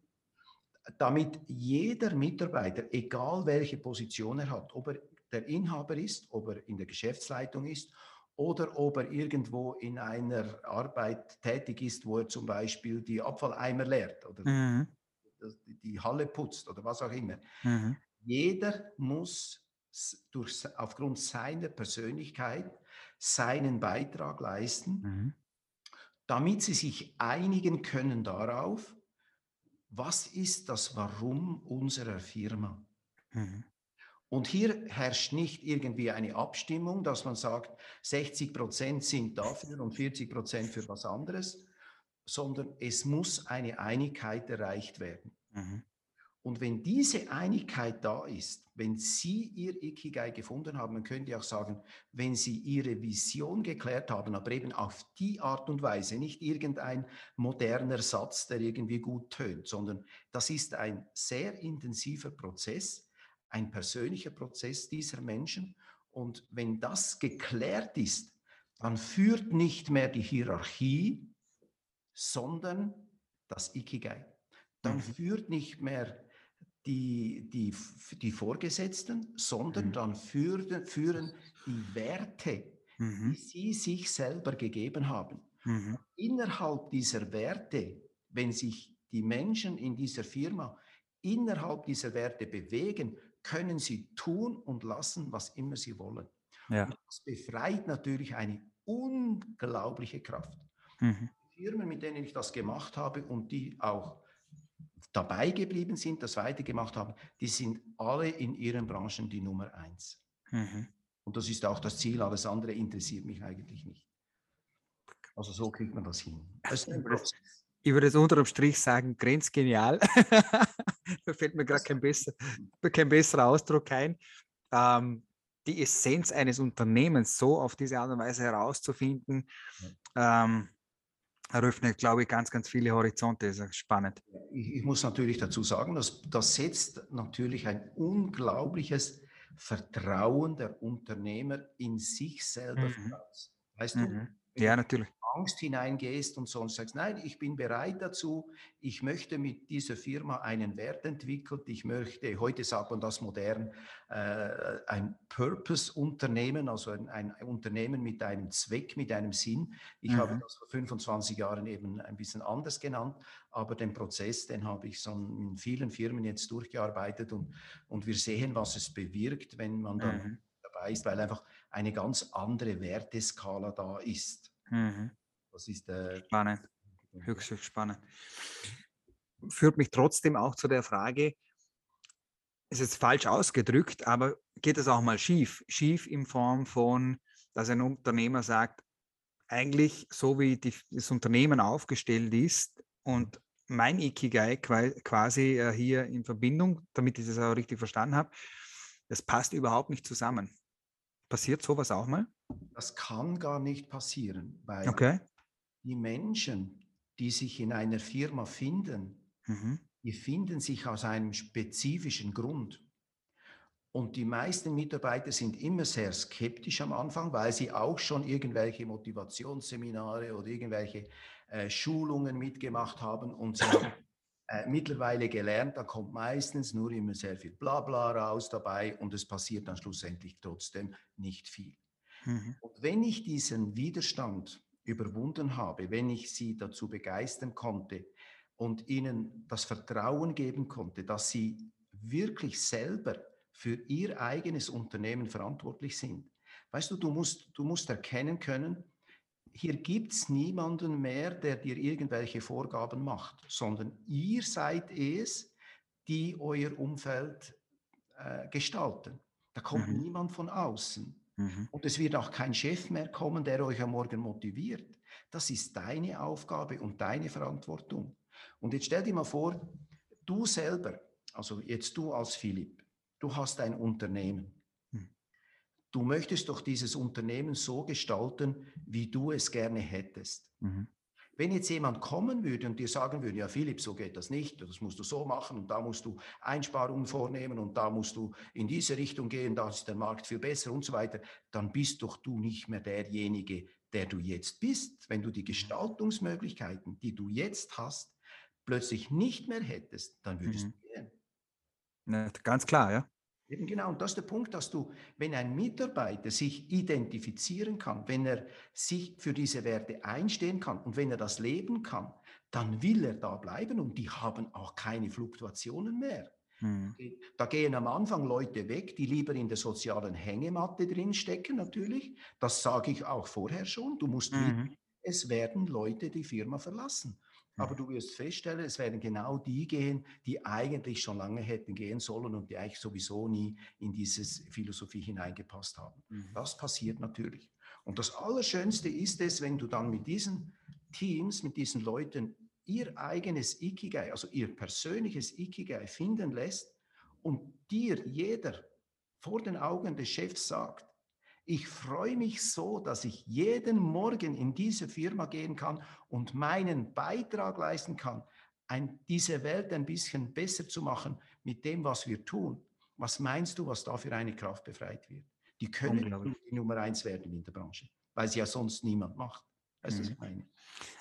Damit jeder Mitarbeiter, egal welche Position er hat, ob er der Inhaber ist, ob er in der Geschäftsleitung ist oder ob er irgendwo in einer Arbeit tätig ist, wo er zum Beispiel die Abfalleimer leert oder mhm. die Halle putzt oder was auch immer. Mhm. Jeder muss durch, aufgrund seiner Persönlichkeit seinen Beitrag leisten, mhm. damit sie sich einigen können darauf, was ist das Warum unserer Firma. Mhm. Und hier herrscht nicht irgendwie eine Abstimmung, dass man sagt, 60 Prozent sind dafür und 40 Prozent für was anderes, sondern es muss eine Einigkeit erreicht werden. Mhm. Und wenn diese Einigkeit da ist, wenn Sie Ihr Ikigai gefunden haben, dann können Sie auch sagen, wenn Sie Ihre Vision geklärt haben, aber eben auf die Art und Weise, nicht irgendein moderner Satz, der irgendwie gut tönt, sondern das ist ein sehr intensiver Prozess, ein persönlicher Prozess dieser Menschen. Und wenn das geklärt ist, dann führt nicht mehr die Hierarchie, sondern das Ikigai. Dann mhm. führt nicht mehr die, die, die Vorgesetzten, sondern mhm. dann führen, führen die Werte, mhm. die sie sich selber gegeben haben. Mhm. Innerhalb dieser Werte, wenn sich die Menschen in dieser Firma innerhalb dieser Werte bewegen, können sie tun und lassen, was immer sie wollen. Ja. Das befreit natürlich eine unglaubliche Kraft. Mhm. Firmen, mit denen ich das gemacht habe und die auch dabei geblieben sind, das weitergemacht haben, die sind alle in ihren Branchen die Nummer eins. Mhm. Und das ist auch das Ziel, alles andere interessiert mich eigentlich nicht. Also so kriegt man das hin. Das ich würde jetzt unterm Strich sagen, grenzgenial. (laughs) da fällt mir gerade kein, besser, kein besserer Ausdruck ein. Ähm, die Essenz eines Unternehmens so auf diese Art und Weise herauszufinden, ähm, eröffnet, glaube ich, ganz, ganz viele Horizonte. Das ist spannend. Ich, ich muss natürlich dazu sagen, dass das setzt natürlich ein unglaubliches Vertrauen der Unternehmer in sich selber mhm. voraus. Weißt mhm. du? Ja, natürlich. Angst hineingehst und so und sagst, nein, ich bin bereit dazu, ich möchte mit dieser Firma einen Wert entwickeln, ich möchte, heute sagt man das modern, äh, ein Purpose-Unternehmen, also ein, ein, Unternehmen mit einem Zweck, mit einem Sinn. Ich mhm. habe das vor 25 Jahren eben ein bisschen anders genannt, aber den Prozess, den habe ich so in vielen Firmen jetzt durchgearbeitet und, und wir sehen, was es bewirkt, wenn man dann mhm. dabei ist, weil einfach eine ganz andere Werteskala da ist. Mhm. Das ist äh, spannend. Höchst, höchst spannend. Führt mich trotzdem auch zu der Frage, ist jetzt falsch ausgedrückt, aber geht es auch mal schief? Schief in Form von, dass ein Unternehmer sagt, eigentlich so wie die, das Unternehmen aufgestellt ist und mein Ikigai quasi äh, hier in Verbindung, damit ich das auch richtig verstanden habe, das passt überhaupt nicht zusammen. Passiert sowas auch mal? Das kann gar nicht passieren, weil okay die Menschen, die sich in einer Firma finden, mhm. die finden sich aus einem spezifischen Grund. Und die meisten Mitarbeiter sind immer sehr skeptisch am Anfang, weil sie auch schon irgendwelche Motivationsseminare oder irgendwelche äh, Schulungen mitgemacht haben und sie haben (laughs) äh, mittlerweile gelernt, da kommt meistens nur immer sehr viel Blabla raus dabei und es passiert dann schlussendlich trotzdem nicht viel. Mhm. Und wenn ich diesen Widerstand überwunden habe, wenn ich sie dazu begeistern konnte, und ihnen das Vertrauen geben konnte, dass sie wirklich selber für ihr eigenes Unternehmen verantwortlich sind. Weißt du, du musst, du musst erkennen können, hier gibt es niemanden mehr, der dir irgendwelche Vorgaben macht, sondern ihr seid es, die euer Umfeld äh, gestalten. Da kommt mhm. niemand von außen. Mhm. Und es wird auch kein Chef mehr kommen, der euch am Morgen motiviert. Das ist deine Aufgabe und deine Verantwortung. Und jetzt stell dir mal vor, du selber, also jetzt du als Philipp, du hast ein Unternehmen. Hm. Du möchtest doch dieses Unternehmen so gestalten, wie du es gerne hättest. Mhm. Wenn jetzt jemand kommen würde und dir sagen würde, ja Philipp, so geht das nicht, das musst du so machen und da musst du Einsparungen vornehmen und da musst du in diese Richtung gehen, da ist der Markt viel besser und so weiter, dann bist doch du nicht mehr derjenige, der du jetzt bist. Wenn du die Gestaltungsmöglichkeiten, die du jetzt hast, plötzlich nicht mehr hättest, dann würdest mhm. du gehen. Ganz klar, ja. Eben genau, und das ist der Punkt, dass du, wenn ein Mitarbeiter sich identifizieren kann, wenn er sich für diese Werte einstehen kann und wenn er das leben kann, dann will er da bleiben und die haben auch keine Fluktuationen mehr. Hm. Da gehen am Anfang Leute weg, die lieber in der sozialen Hängematte drin stecken, natürlich. Das sage ich auch vorher schon. Du musst mhm. es werden Leute die Firma verlassen. Aber du wirst feststellen, es werden genau die gehen, die eigentlich schon lange hätten gehen sollen und die eigentlich sowieso nie in diese Philosophie hineingepasst haben. Mhm. Das passiert natürlich. Und das Allerschönste ist es, wenn du dann mit diesen Teams, mit diesen Leuten ihr eigenes Ikigai, also ihr persönliches Ikigai finden lässt und dir jeder vor den Augen des Chefs sagt, ich freue mich so, dass ich jeden Morgen in diese Firma gehen kann und meinen Beitrag leisten kann, ein, diese Welt ein bisschen besser zu machen mit dem, was wir tun. Was meinst du, was da für eine Kraft befreit wird? Die können die Nummer eins werden in der Branche, weil sie ja sonst niemand macht. Weißt du, mhm. was ich meine?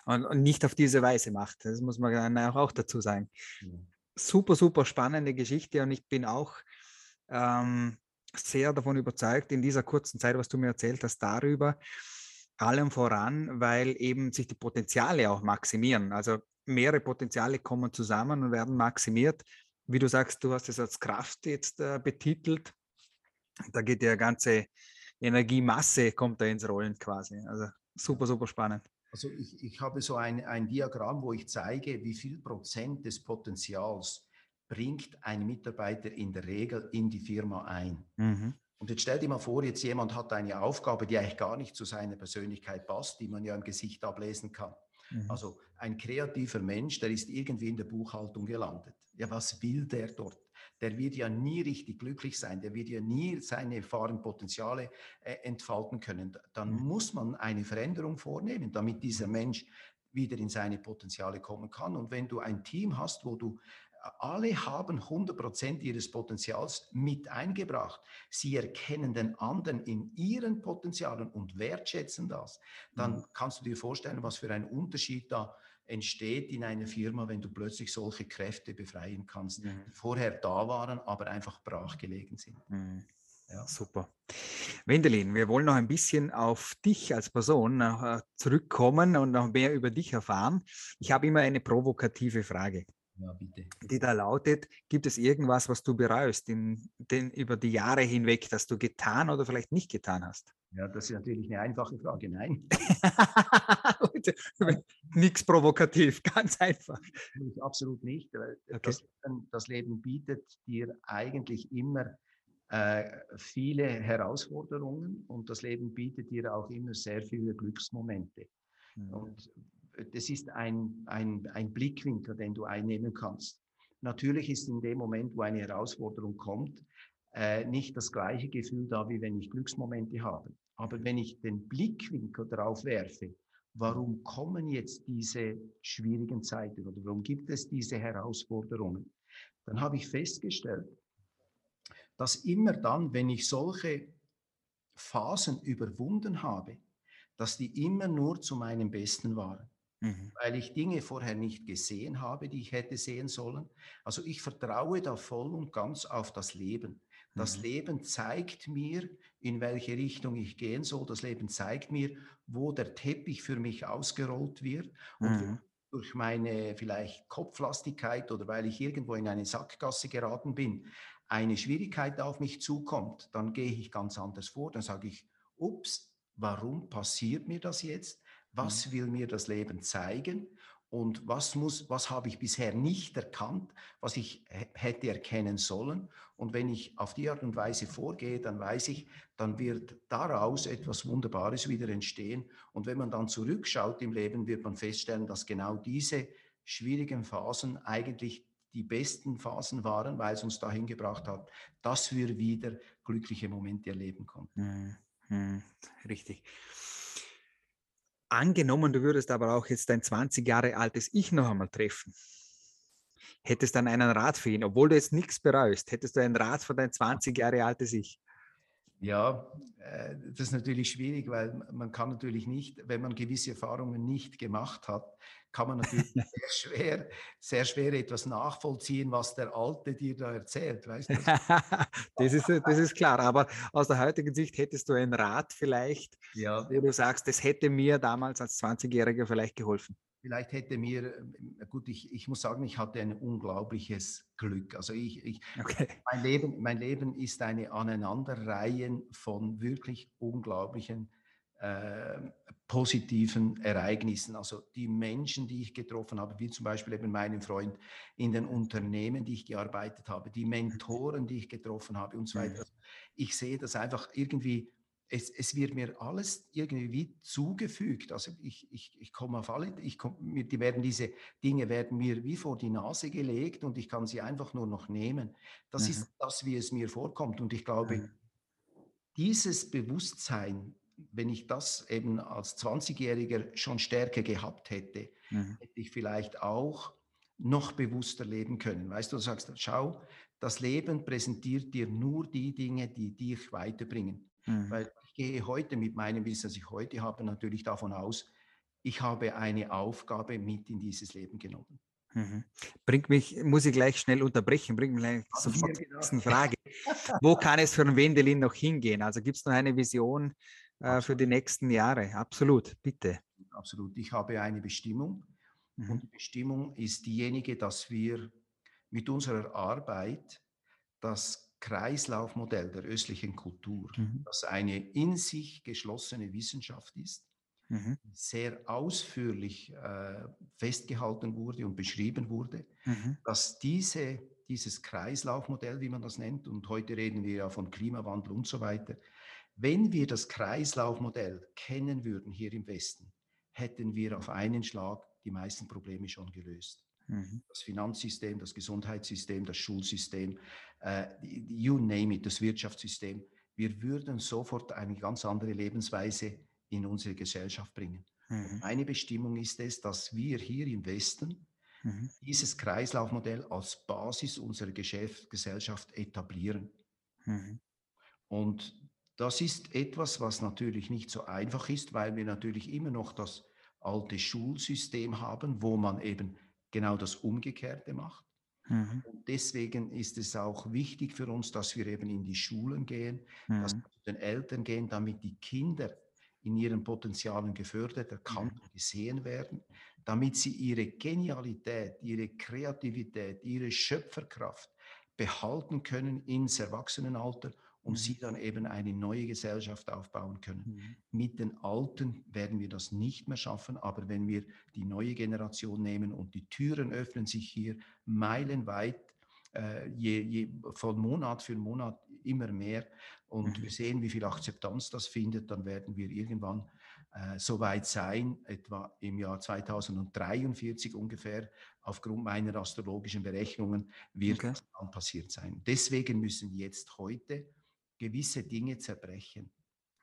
Und, und, nicht auf diese Weise macht. Das muss man auch dazu sagen. Ja. Super, super spannende Geschichte und ich bin auch ähm, sehr davon überzeugt, in dieser kurzen Zeit, was du mir erzählt hast, darüber, allem voran, weil eben sich die Potenziale auch maximieren. Also mehrere Potenziale kommen zusammen und werden maximiert. Wie du sagst, du hast es als Kraft jetzt äh, betitelt. Da geht die ganze Energiemasse, kommt da ins Rollen quasi. Also super, super spannend. Also ich, ich habe so ein, ein Diagramm, wo ich zeige, wie viel Prozent des Potenzials bringt ein Mitarbeiter in der Regel in die Firma ein. Mhm. Und jetzt stell dir mal vor, jetzt jemand hat eine Aufgabe, die eigentlich gar nicht zu seiner Persönlichkeit passt, die man ja im Gesicht ablesen kann. Mhm. Also ein kreativer Mensch, der ist irgendwie in der Buchhaltung gelandet. Ja, was will der dort? Der wird ja nie richtig glücklich sein, der wird ja nie seine wahren Potenziale äh, entfalten können. Dann mhm. muss man eine Veränderung vornehmen, damit dieser Mensch wieder in seine Potenziale kommen kann. Und wenn du ein Team hast, wo du alle haben 100% ihres Potenzials mit eingebracht. Sie erkennen den anderen in ihren Potenzialen und wertschätzen das. Dann mhm. kannst du dir vorstellen, was für ein Unterschied da entsteht in einer Firma, wenn du plötzlich solche Kräfte befreien kannst, mhm. die vorher da waren, aber einfach brachgelegen sind. Mhm. Ja. Super. Wendelin, wir wollen noch ein bisschen auf dich als Person äh, zurückkommen und noch mehr über dich erfahren. Ich habe immer eine provokative Frage. Ja, bitte. Die da lautet, gibt es irgendwas, was du bereust in, den, über die Jahre hinweg, das du getan oder vielleicht nicht getan hast? Ja, das ist natürlich eine einfache Frage. Nein. (laughs) (laughs) Nichts provokativ, ganz einfach. Absolut nicht. Okay. Das, das, Leben bietet dir eigentlich immer äh, viele Herausforderungen und das Leben bietet dir auch immer sehr viele Glücksmomente. Mhm. Und das ist ein, ein, ein Blickwinkel, den du einnehmen kannst. Natürlich ist in dem Moment, wo eine Herausforderung kommt, äh, nicht das gleiche Gefühl da, wie wenn ich Glücksmomente habe. Aber wenn ich den Blickwinkel darauf werfe, warum kommen jetzt diese schwierigen Zeiten oder warum gibt es diese Herausforderungen, dann habe ich festgestellt, dass immer dann, wenn ich solche Phasen überwunden habe, dass die immer nur zu meinem Besten waren mhm. weil ich Dinge vorher nicht gesehen habe, die ich hätte sehen sollen. Also ich vertraue da voll und ganz auf das Leben. Das mhm. Leben zeigt mir, in welche Richtung ich gehen soll. Das Leben zeigt mir, wo der Teppich für mich ausgerollt wird und mhm. durch meine vielleicht Kopflastigkeit oder weil ich irgendwo in eine Sackgasse geraten bin, eine Schwierigkeit auf mich zukommt, dann gehe ich ganz anders vor. Dann sage ich, ups, warum passiert mir das jetzt? Was mhm. will mir das Leben zeigen? Und was, muss, was habe ich bisher nicht erkannt, was ich hätte erkennen sollen? Und wenn ich auf die Art und Weise vorgehe, dann weiß ich, dann wird daraus etwas Wunderbares wieder entstehen. Und wenn man dann zurückschaut im Leben, wird man feststellen, dass genau diese schwierigen Phasen eigentlich die besten Phasen waren, weil es uns dahin gebracht hat, dass wir wieder glückliche Momente erleben konnten. Hm, hm, richtig. Angenommen, du würdest aber auch jetzt dein 20 Jahre altes Ich noch einmal treffen. Hättest dann einen Rat für ihn, obwohl du jetzt nichts bereust, hättest du einen Rat für dein 20 Jahre altes Ich? Ja, äh, das ist natürlich schwierig, weil man kann natürlich nicht, wenn man gewisse Erfahrungen nicht gemacht hat, kann man natürlich (laughs) sehr schwer, sehr schwer etwas nachvollziehen, was der Alte dir da erzählt. Weißt du? (laughs) das, ist, das ist klar, aber aus der heutigen Sicht hättest du einen Rat vielleicht, ja. wo du sagst, das hätte mir damals als 20-Jähriger vielleicht geholfen vielleicht hätte mir, äh, gut, ich, ich muss sagen, ich hatte ein unglaubliches Glück. Also ich, ich okay. mein, Leben, mein Leben ist eine Aneinanderreihen von wirklich unglaublichen äh, positiven Ereignissen. Also die Menschen, die ich getroffen habe, wie zum Beispiel eben meinen Freund in den Unternehmen, die ich gearbeitet habe, die Mentoren, die ich getroffen habe und so weiter. Also ich sehe das einfach irgendwie es, es, wird mir alles irgendwie zugefügt. Also ich, ich, ich komme auf alle, ich komm, die werden diese Dinge werden mir wie vor die Nase gelegt und ich kann sie einfach nur noch nehmen. Das mhm. ist das, wie es mir vorkommt. Und ich glaube, mhm. dieses Bewusstsein, wenn ich das eben als 20-Jähriger schon stärker gehabt hätte, mhm. hätte ich vielleicht auch noch bewusster leben können. Weißt du, du sagst, schau, das Leben präsentiert dir nur die Dinge, die dich weiterbringen. Mhm. Weil ich gehe heute mit meinem Wissen, das ich heute habe, natürlich davon aus, ich habe eine Aufgabe mit in dieses Leben genommen. Mhm. Bringt mich, muss ich gleich schnell unterbrechen, bringt mich gleich sofort zur nächsten Frage. (laughs) Wo kann es für einen Wendelin noch hingehen? Also gibt es noch eine Vision äh, für die nächsten Jahre? Absolut, bitte. Absolut. Ich habe eine Bestimmung mhm. und die Bestimmung ist diejenige, dass wir mit unserer Arbeit das Kreislaufmodell der östlichen Kultur, mhm. das eine in sich geschlossene Wissenschaft ist, mhm. sehr ausführlich äh, festgehalten wurde und beschrieben wurde, mhm. dass diese, dieses Kreislaufmodell, wie man das nennt, und heute reden wir ja von Klimawandel und so weiter, wenn wir das Kreislaufmodell kennen würden hier im Westen, hätten wir auf einen Schlag die meisten Probleme schon gelöst. Mhm. Das Finanzsystem, das Gesundheitssystem, das Schulsystem, äh, you name it, das Wirtschaftssystem. Wir würden sofort eine ganz andere Lebensweise in unsere Gesellschaft bringen. Mhm. Meine Bestimmung ist es, dass wir hier im Westen mhm. dieses Kreislaufmodell als Basis unserer Geschäft, Gesellschaft etablieren. Mhm. Und das ist etwas, was natürlich nicht so einfach ist, weil wir natürlich immer noch das alte Schulsystem haben, wo man eben genau das Umgekehrte macht. Mhm. Und deswegen ist es auch wichtig für uns, dass wir eben in die Schulen gehen, mhm. dass wir zu den Eltern gehen, damit die Kinder in ihren Potenzialen gefördert, erkannt und gesehen werden, damit sie ihre Genialität, ihre Kreativität, ihre Schöpferkraft behalten können ins Erwachsenenalter und mhm. sie dann eben eine neue Gesellschaft aufbauen können. Mhm. Mit den Alten werden wir das nicht mehr schaffen, aber wenn wir die neue Generation nehmen und die Türen öffnen sich hier meilenweit, äh, je, je, von Monat für Monat immer mehr und mhm. wir sehen, wie viel Akzeptanz das findet, dann werden wir irgendwann äh, so weit sein, etwa im Jahr 2043 ungefähr, aufgrund meiner astrologischen Berechnungen, wird okay. das dann passiert sein. Deswegen müssen jetzt heute gewisse Dinge zerbrechen.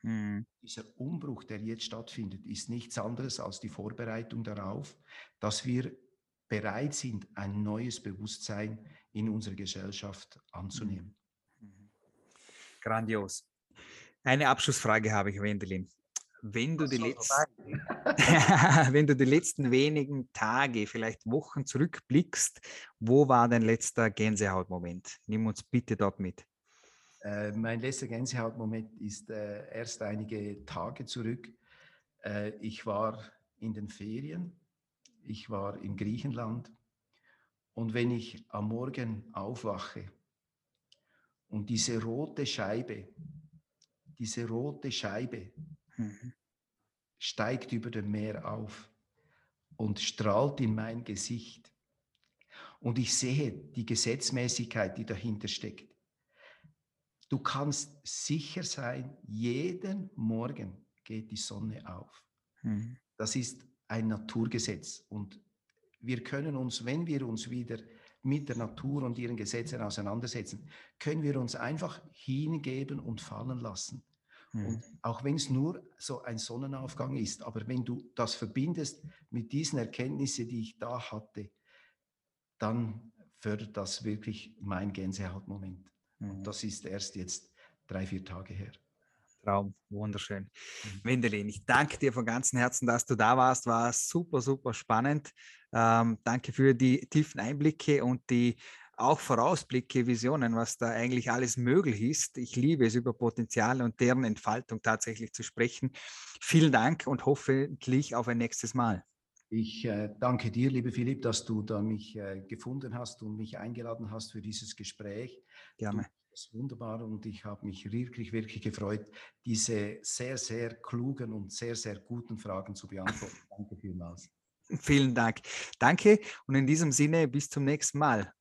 Mhm. Dieser Umbruch, der jetzt stattfindet, ist nichts anderes als die Vorbereitung darauf, dass wir bereit sind, ein neues Bewusstsein in unserer Gesellschaft anzunehmen. Mhm. Grandios. Eine Abschlussfrage habe ich, Wendelin. Wenn du, die letzten, (laughs) wenn du die letzten wenigen Tage, vielleicht Wochen zurückblickst, wo war dein letzter Gänsehautmoment? Nimm uns bitte dort mit. Äh, mein letzter Gänsehautmoment ist äh, erst einige Tage zurück. Äh, ich war in den Ferien ich war in Griechenland und wenn ich am Morgen aufwache und diese rote Scheibe, diese rote Scheibe mhm. steigt über dem Meer auf und strahlt in mein Gesicht und ich sehe die Gesetzmäßigkeit, die dahinter steckt. Du kannst sicher sein, jeden Morgen geht die Sonne auf. Mhm. Das ist ein Naturgesetz. Und wir können uns, wenn wir uns wieder mit der Natur und ihren Gesetzen auseinandersetzen, können wir uns einfach hingeben und fallen lassen. Mhm. Und auch wenn es nur so ein Sonnenaufgang ist, aber wenn du das verbindest mit diesen Erkenntnissen, die ich da hatte, dann fördert das wirklich mein Gänsehautmoment. Mhm. Und das ist erst jetzt drei, vier Tage her. Traum, wunderschön. Mhm. Wendelin, ich danke dir von ganzem Herzen, dass du da warst. War super, super spannend. Ähm, danke für die tiefen Einblicke und die auch Vorausblicke, Visionen, was da eigentlich alles möglich ist. Ich liebe es, über Potenziale und deren Entfaltung tatsächlich zu sprechen. Vielen Dank und hoffentlich auf ein nächstes Mal. Ich äh, danke dir, liebe Philipp, dass du da mich äh, gefunden hast und mich eingeladen hast für dieses Gespräch. Gerne. Das ist wunderbar und ich habe mich wirklich, wirklich gefreut, diese sehr, sehr klugen und sehr, sehr guten Fragen zu beantworten. (laughs) Danke vielmals. Vielen Dank. Danke und in diesem Sinne bis zum nächsten Mal.